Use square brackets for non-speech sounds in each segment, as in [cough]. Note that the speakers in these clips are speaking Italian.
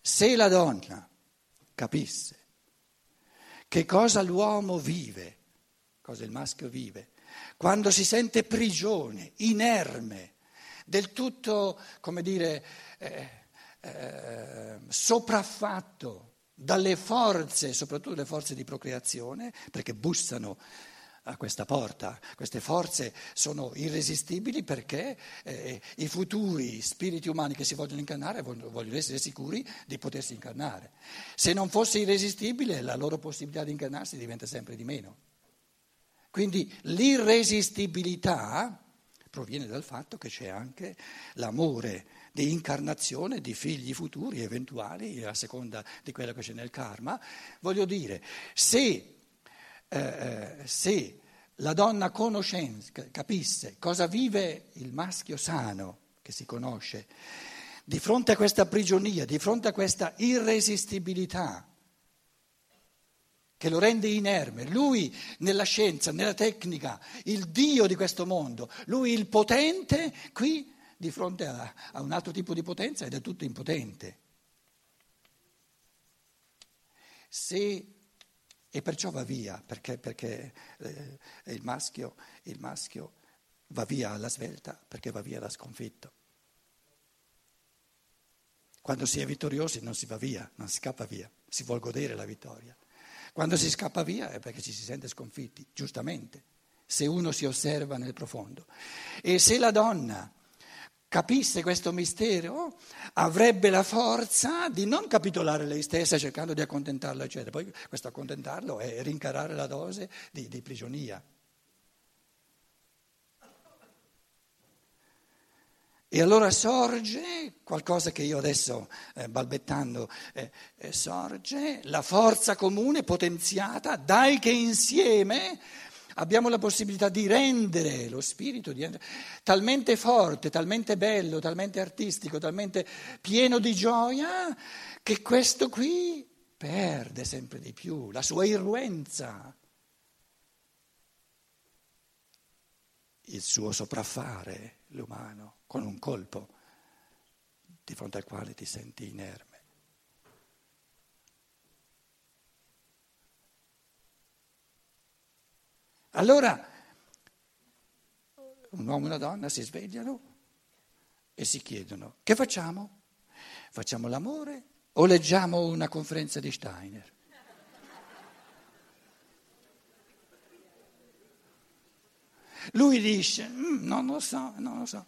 Se la donna capisse che cosa l'uomo vive, cosa il maschio vive, quando si sente prigione, inerme, del tutto, come dire, eh, eh, sopraffatto dalle forze, soprattutto le forze di procreazione, perché bussano a questa porta. Queste forze sono irresistibili perché eh, i futuri spiriti umani che si vogliono incarnare vogliono essere sicuri di potersi incarnare. Se non fosse irresistibile, la loro possibilità di incarnarsi diventa sempre di meno. Quindi l'irresistibilità proviene dal fatto che c'è anche l'amore di incarnazione di figli futuri, eventuali, a seconda di quello che c'è nel karma. Voglio dire, se eh, eh, se la donna conoscesse, capisse cosa vive il maschio sano che si conosce, di fronte a questa prigionia, di fronte a questa irresistibilità che lo rende inerme, lui nella scienza, nella tecnica, il Dio di questo mondo, lui il potente, qui di fronte a, a un altro tipo di potenza ed è tutto impotente. Se e perciò va via, perché, perché eh, il, maschio, il maschio va via alla svelta, perché va via da sconfitto. Quando si è vittoriosi non si va via, non si scappa via, si vuol godere la vittoria. Quando si scappa via è perché ci si sente sconfitti, giustamente, se uno si osserva nel profondo. E se la donna capisse questo mistero, avrebbe la forza di non capitolare lei stessa cercando di accontentarlo, eccetera. Poi questo accontentarlo è rincarare la dose di, di prigionia. E allora sorge qualcosa che io adesso eh, balbettando eh, eh, sorge, la forza comune potenziata dai che insieme abbiamo la possibilità di rendere lo spirito di, talmente forte, talmente bello, talmente artistico, talmente pieno di gioia, che questo qui perde sempre di più la sua irruenza, il suo sopraffare l'umano con un colpo di fronte al quale ti senti inerme. Allora un uomo e una donna si svegliano e si chiedono che facciamo? Facciamo l'amore o leggiamo una conferenza di Steiner? Lui dice, mm, non lo so, non lo so.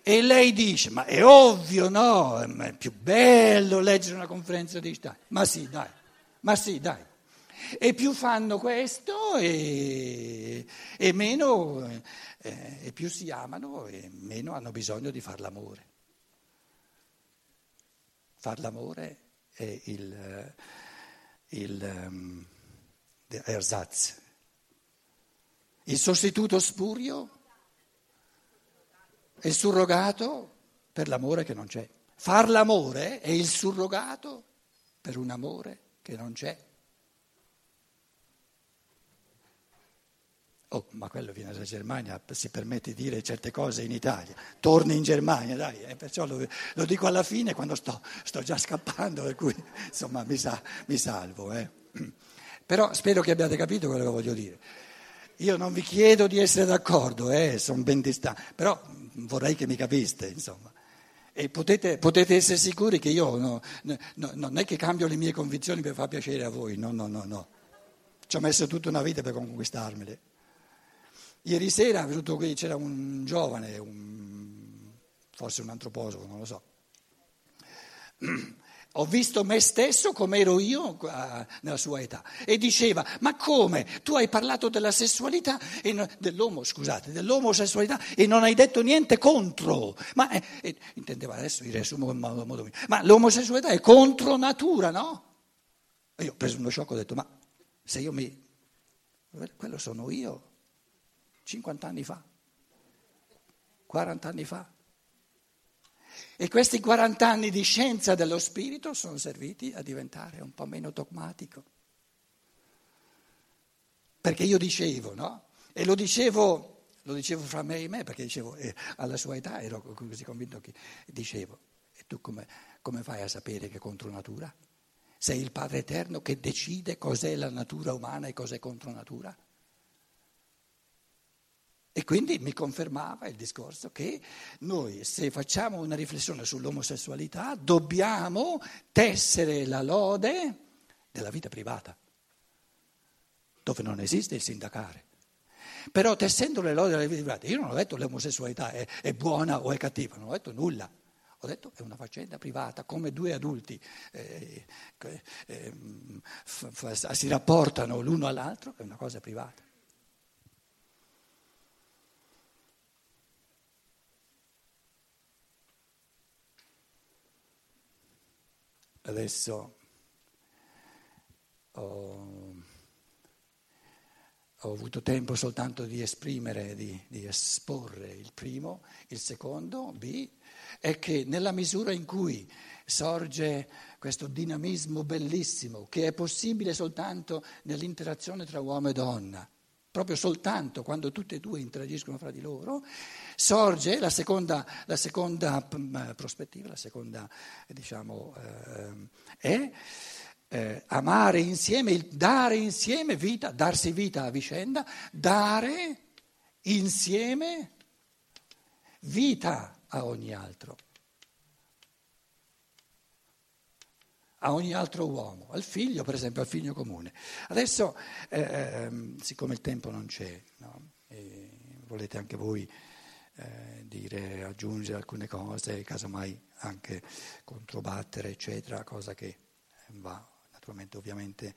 E lei dice, ma è ovvio, no, è più bello leggere una conferenza di Steiner. Ma sì, dai, ma sì, dai. E più fanno questo e, e meno, eh, e più si amano e meno hanno bisogno di far l'amore. Far l'amore è il, il um, ersatz. Il sostituto spurio è il surrogato per l'amore che non c'è. Far l'amore è il surrogato per un amore che non c'è. Oh, ma quello viene dalla Germania, si permette di dire certe cose in Italia. Torni in Germania, dai, eh, perciò lo, lo, dico alla fine quando sto, sto, già scappando, per cui insomma mi, sa, mi salvo. Eh. Però spero che abbiate capito quello che voglio dire. Io non vi chiedo di essere d'accordo, eh, sono ben distante, però vorrei che mi capiste, insomma. E potete, potete essere sicuri che io no, no, non è che cambio le mie convinzioni per far piacere a voi, no, no, no, no. Ci ho messo tutta una vita per conquistarmele. Ieri sera è venuto qui, c'era un giovane, un, forse un antroposofo, non lo so. [clears throat] Ho visto me stesso come ero io nella sua età e diceva, ma come? Tu hai parlato della sessualità, no, dell'omo, scusate, dell'omosessualità e non hai detto niente contro. Ma eh, eh, intendeva adesso, riassumo in modo, modo mio, ma l'omosessualità è contro natura, no? E io ho preso uno shock e ho detto, ma se io mi... quello sono io. 50 anni fa, 40 anni fa. E questi 40 anni di scienza dello spirito sono serviti a diventare un po' meno dogmatico. Perché io dicevo, no? E lo dicevo, lo dicevo fra me e me, perché dicevo, eh, alla sua età ero così convinto che dicevo, E tu come, come fai a sapere che è contro natura? Sei il Padre Eterno che decide cos'è la natura umana e cos'è contro natura? E quindi mi confermava il discorso che noi se facciamo una riflessione sull'omosessualità dobbiamo tessere la lode della vita privata, dove non esiste il sindacare. Però tessendo le lodi della vita privata, io non ho detto l'omosessualità è, è buona o è cattiva, non ho detto nulla. Ho detto è una faccenda privata, come due adulti eh, eh, f- f- si rapportano l'uno all'altro, è una cosa privata. Adesso ho, ho, avuto tempo soltanto di esprimere, di, di esporre il primo, il secondo, B, è che nella misura in cui sorge questo dinamismo bellissimo, che è possibile soltanto nell'interazione tra uomo e donna, proprio soltanto quando tutte e due interagiscono fra di loro, sorge la seconda, la seconda mm, prospettiva, la seconda diciamo, eh, è eh, amare insieme, dare insieme vita, darsi vita a vicenda, dare insieme vita a ogni altro, a ogni altro uomo, al figlio per esempio, al figlio comune. Adesso, eh, ehm, siccome il tempo non c'è, no? volete anche voi eh, dire, aggiungere alcune cose, casomai anche controbattere, eccetera, cosa che va naturalmente ovviamente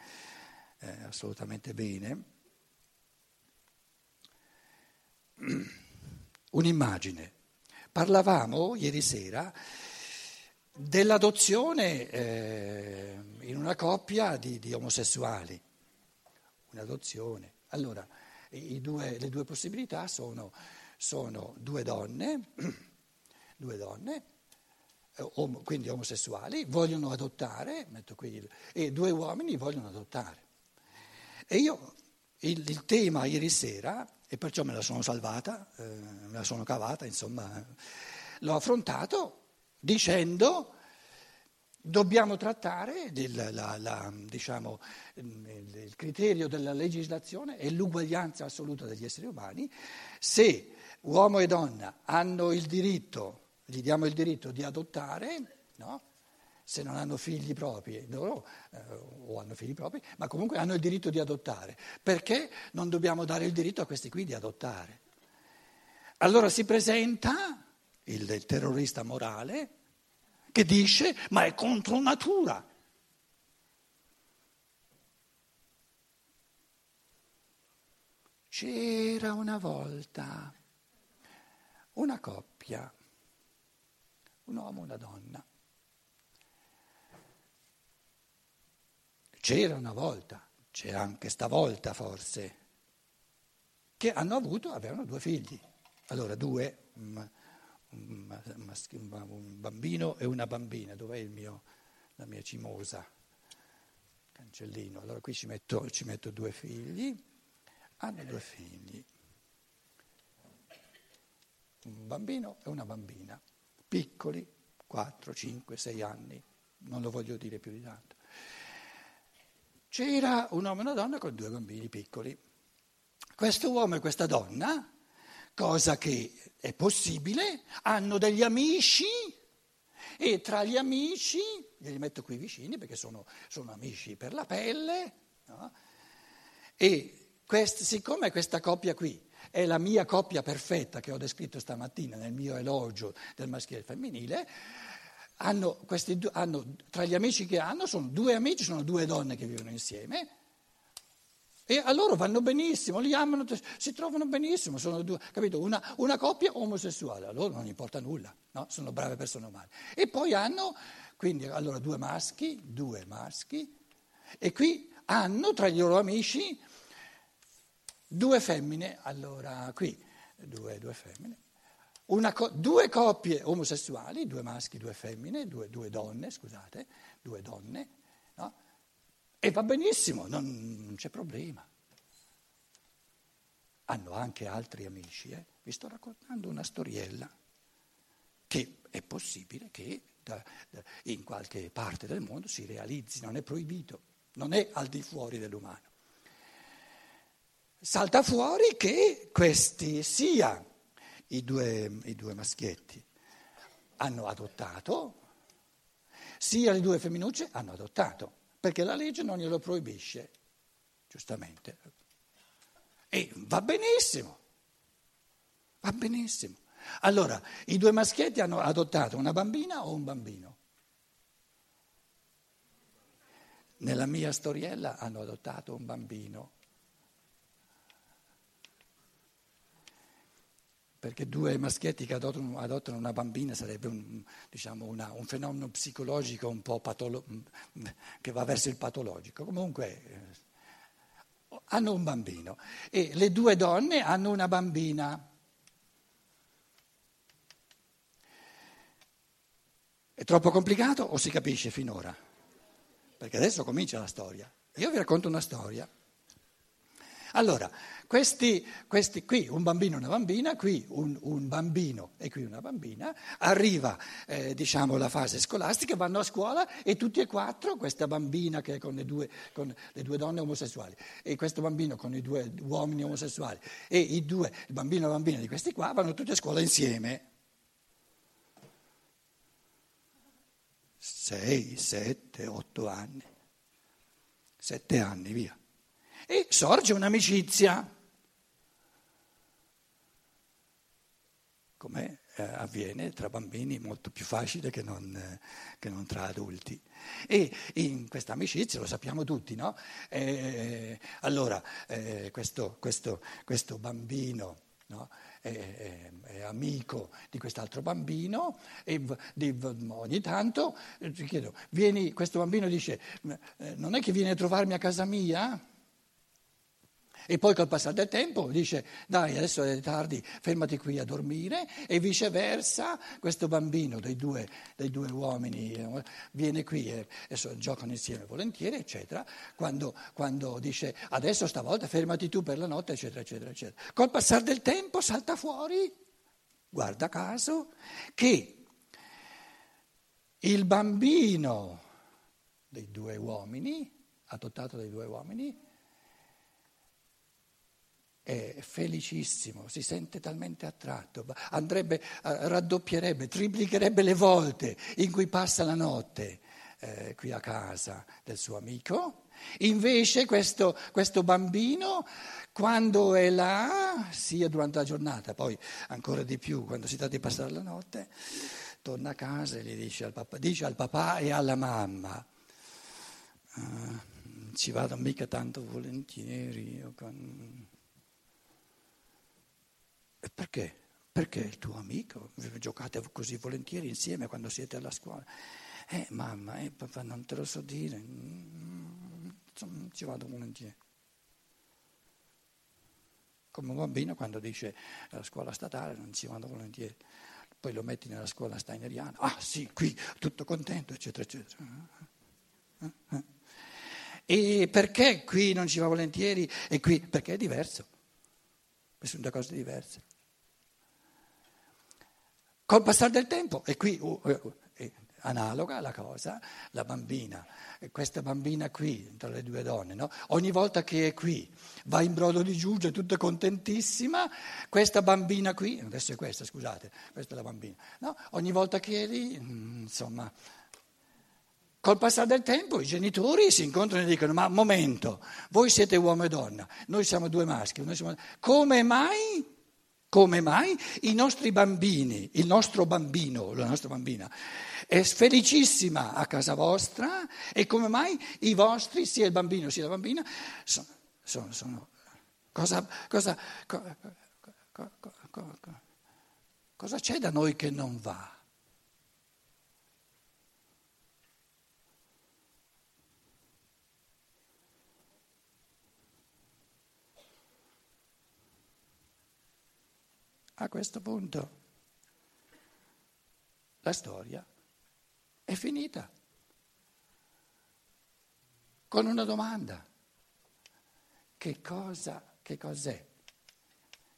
eh, assolutamente bene. [clears throat] Un'immagine. Parlavamo ieri sera dell'adozione eh, in una coppia di, di omosessuali. Un'adozione. Allora, due, le due possibilità sono sono due donne, [clears throat] due donne eh, quindi omosessuali, vogliono adottare, qui, e due uomini vogliono adottare. E io il, il, tema ieri sera, e perciò me la sono salvata, eh, me la sono cavata, insomma, l'ho affrontato dicendo dobbiamo trattare il, la, la, diciamo, il criterio della legislazione e l'uguaglianza assoluta degli esseri umani se uomo e donna hanno il diritto, gli diamo il diritto di adottare, no? se non hanno figli propri, loro eh, o hanno figli propri, ma comunque hanno il diritto di adottare. Perché non dobbiamo dare il diritto a questi qui di adottare? Allora si presenta il, terrorista morale che dice ma è contro natura. C'era una volta una coppia, un uomo e una donna. C'era una volta, c'è anche stavolta forse, che hanno avuto, avevano due figli. Allora due, un, bambino e una bambina. Dov'è mio, la mia cimosa? Cancellino. Allora qui ci metto, ci metto due figli. Hanno due figli un bambino e una bambina, piccoli, 4, 5, 6 anni, non lo voglio dire più di tanto. C'era un uomo e una donna con due bambini piccoli. Questo uomo e questa donna, cosa che è possibile, hanno degli amici e tra gli amici, li metto qui vicini perché sono, sono amici per la pelle, no? e quest, siccome questa coppia qui è la mia coppia perfetta che ho descritto stamattina nel mio elogio del maschile e del femminile, hanno due, hanno, tra gli amici che hanno sono due amici, sono due donne che vivono insieme e a loro vanno benissimo, li amano, si trovano benissimo, sono due, capito? Una, una coppia omosessuale, a loro non importa nulla, no? sono brave persone umane. E poi hanno, quindi allora due maschi, due maschi, e qui hanno tra i loro amici Due femmine, allora qui, due, due femmine, co- due coppie omosessuali, due maschi, due femmine, due, due donne, scusate, due donne, no? E va benissimo, non, non, c'è problema. Hanno anche altri amici, eh? vi sto raccontando una storiella che è possibile che da, da, in qualche parte del mondo si realizzi, non è proibito, non è al di fuori dell'umano. Salta fuori che questi sia i due, i due maschietti hanno adottato, sia le due femminucce hanno adottato, perché la legge non glielo proibisce, giustamente. E va benissimo, va benissimo. Allora, i due maschietti hanno adottato una bambina o un bambino? Nella mia storiella hanno adottato un bambino. Perché due maschietti che adottano, adottano una bambina sarebbe un, diciamo una, un, fenomeno psicologico un po' patolo- che va verso il patologico. Comunque eh, hanno un bambino e le due donne hanno una bambina. È troppo complicato o si capisce finora? Perché adesso comincia la storia. Io vi racconto una storia. Allora, questi, questi qui, un bambino e una bambina, qui un, un, bambino e qui una bambina, arriva eh, diciamo la fase scolastica, vanno a scuola e tutti e quattro, questa bambina che è con le due, con le due donne omosessuali e questo bambino con i due uomini omosessuali e i due, il bambino e la bambina di questi qua, vanno tutti a scuola insieme. sei, sette, otto anni, sette anni via. E sorge un'amicizia, come eh, avviene tra bambini molto più facile che non, eh, che non, tra adulti. E in questa amicizia, lo sappiamo tutti, no? Eh, allora, eh, questo, questo, questo bambino no? è, è, è, amico di quest'altro bambino e di, ogni tanto eh, ti chiedo, vieni, questo bambino dice, eh, non è che vieni a trovarmi a casa mia? E poi col passare del tempo dice, dai, adesso è tardi, fermati qui a dormire e viceversa questo bambino dei due, dei due uomini eh, viene qui e, e giocano insieme volentieri, eccetera, quando, quando, dice, adesso stavolta fermati tu per la notte, eccetera, eccetera, eccetera. Col passare del tempo salta fuori, guarda caso, che il bambino dei due uomini, adottato dai due uomini, è felicissimo, si sente talmente attratto, andrebbe, eh, raddoppierebbe, triplicherebbe le volte in cui passa la notte eh, qui a casa del suo amico. Invece questo, questo, bambino, quando è là, sia durante la giornata, poi ancora di più quando si tratta di passare la notte, torna a casa e gli dice al papà, dice al papà e alla mamma, uh, ci vado mica tanto volentieri io con perché? Perché il tuo amico, giocate così volentieri insieme quando siete alla scuola. Eh mamma, eh, papà, non te lo so dire, mm, insomma, ci vado volentieri. Come un bambino quando dice alla scuola statale non ci vado volentieri, poi lo metti nella scuola steineriana, ah sì, qui, tutto contento, eccetera, eccetera. Eh, eh. E perché qui non ci va volentieri e qui? Perché è diverso. Sono due cose diverse. Col passare del tempo, e qui uh, uh, è analoga la cosa, la bambina, questa bambina qui, tra le due donne, no? ogni volta che è qui va in brodo di giugno, è tutta contentissima, questa bambina qui, adesso è questa, scusate, questa è la bambina, no? ogni volta che è lì, mm, insomma, Col passare del tempo i genitori si incontrano e dicono, ma momento, voi siete uomo e donna, noi siamo due maschi, siamo... come mai come mai i nostri bambini, il nostro bambino, la nostra bambina, è felicissima a casa vostra e come mai i vostri, sia il bambino sia la bambina, sono... sono, sono cosa, cosa, cosa, cosa c'è da noi che non va? A questo punto la storia è finita con una domanda. Che cosa, che cos'è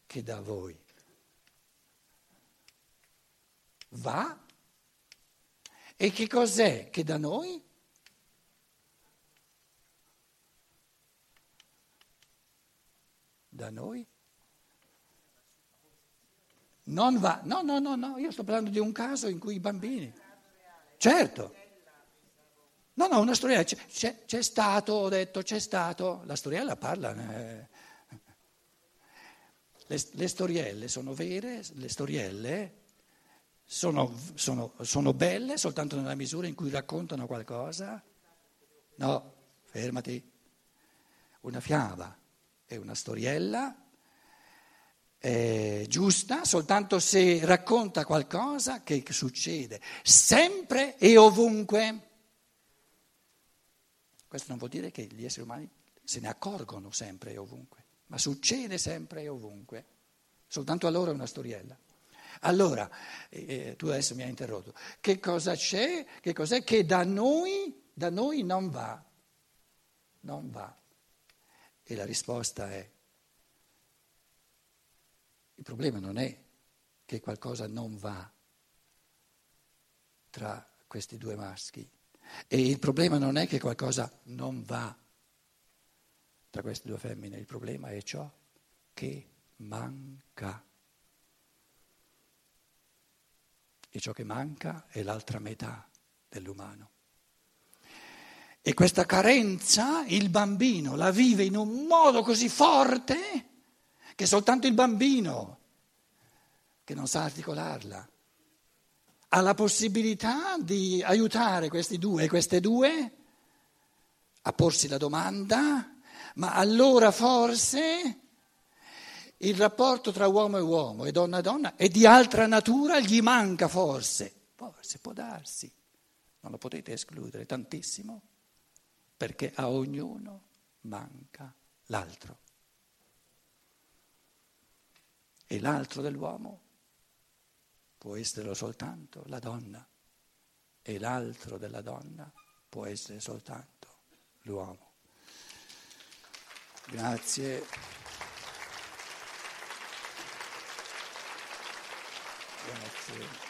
che da voi va E che cos'è che da noi? Da noi? Non va, no, no, no, no, io sto parlando di un caso in cui i bambini, certo, no, no, una storiella, c'è, c'è, c'è stato, ho detto, c'è stato, la storiella parla, eh. le, le, storielle sono vere, le storielle sono, sono, sono belle soltanto nella misura in cui raccontano qualcosa, no, fermati, una fiaba è una storiella è giusta soltanto se racconta qualcosa che succede sempre e ovunque. Questo non vuol dire che gli esseri umani se ne accorgono sempre e ovunque, ma succede sempre e ovunque. Soltanto allora è una storiella. Allora, eh, tu adesso mi hai interrotto, che cosa c'è? Che cos'è che da noi, da noi non va? Non va. E la risposta è il problema non è che qualcosa non va tra questi due maschi e il problema non è che qualcosa non va tra queste due femmine, il problema è ciò che manca. E ciò che manca è l'altra metà dell'umano. E questa carenza il bambino la vive in un modo così forte che soltanto il bambino, che non sa articolarla, ha la possibilità di aiutare questi due e queste due a porsi la domanda, ma allora forse il rapporto tra uomo e uomo e donna e donna è di altra natura, gli manca forse, forse può darsi, non lo potete escludere tantissimo, perché a ognuno manca l'altro e l'altro dell'uomo può essere soltanto la donna e l'altro della donna può essere soltanto l'uomo. Grazie. Grazie.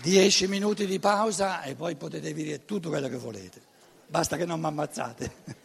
Dieci minuti di pausa e poi potete dire tutto quello che volete. Basta che non mi ammazzate.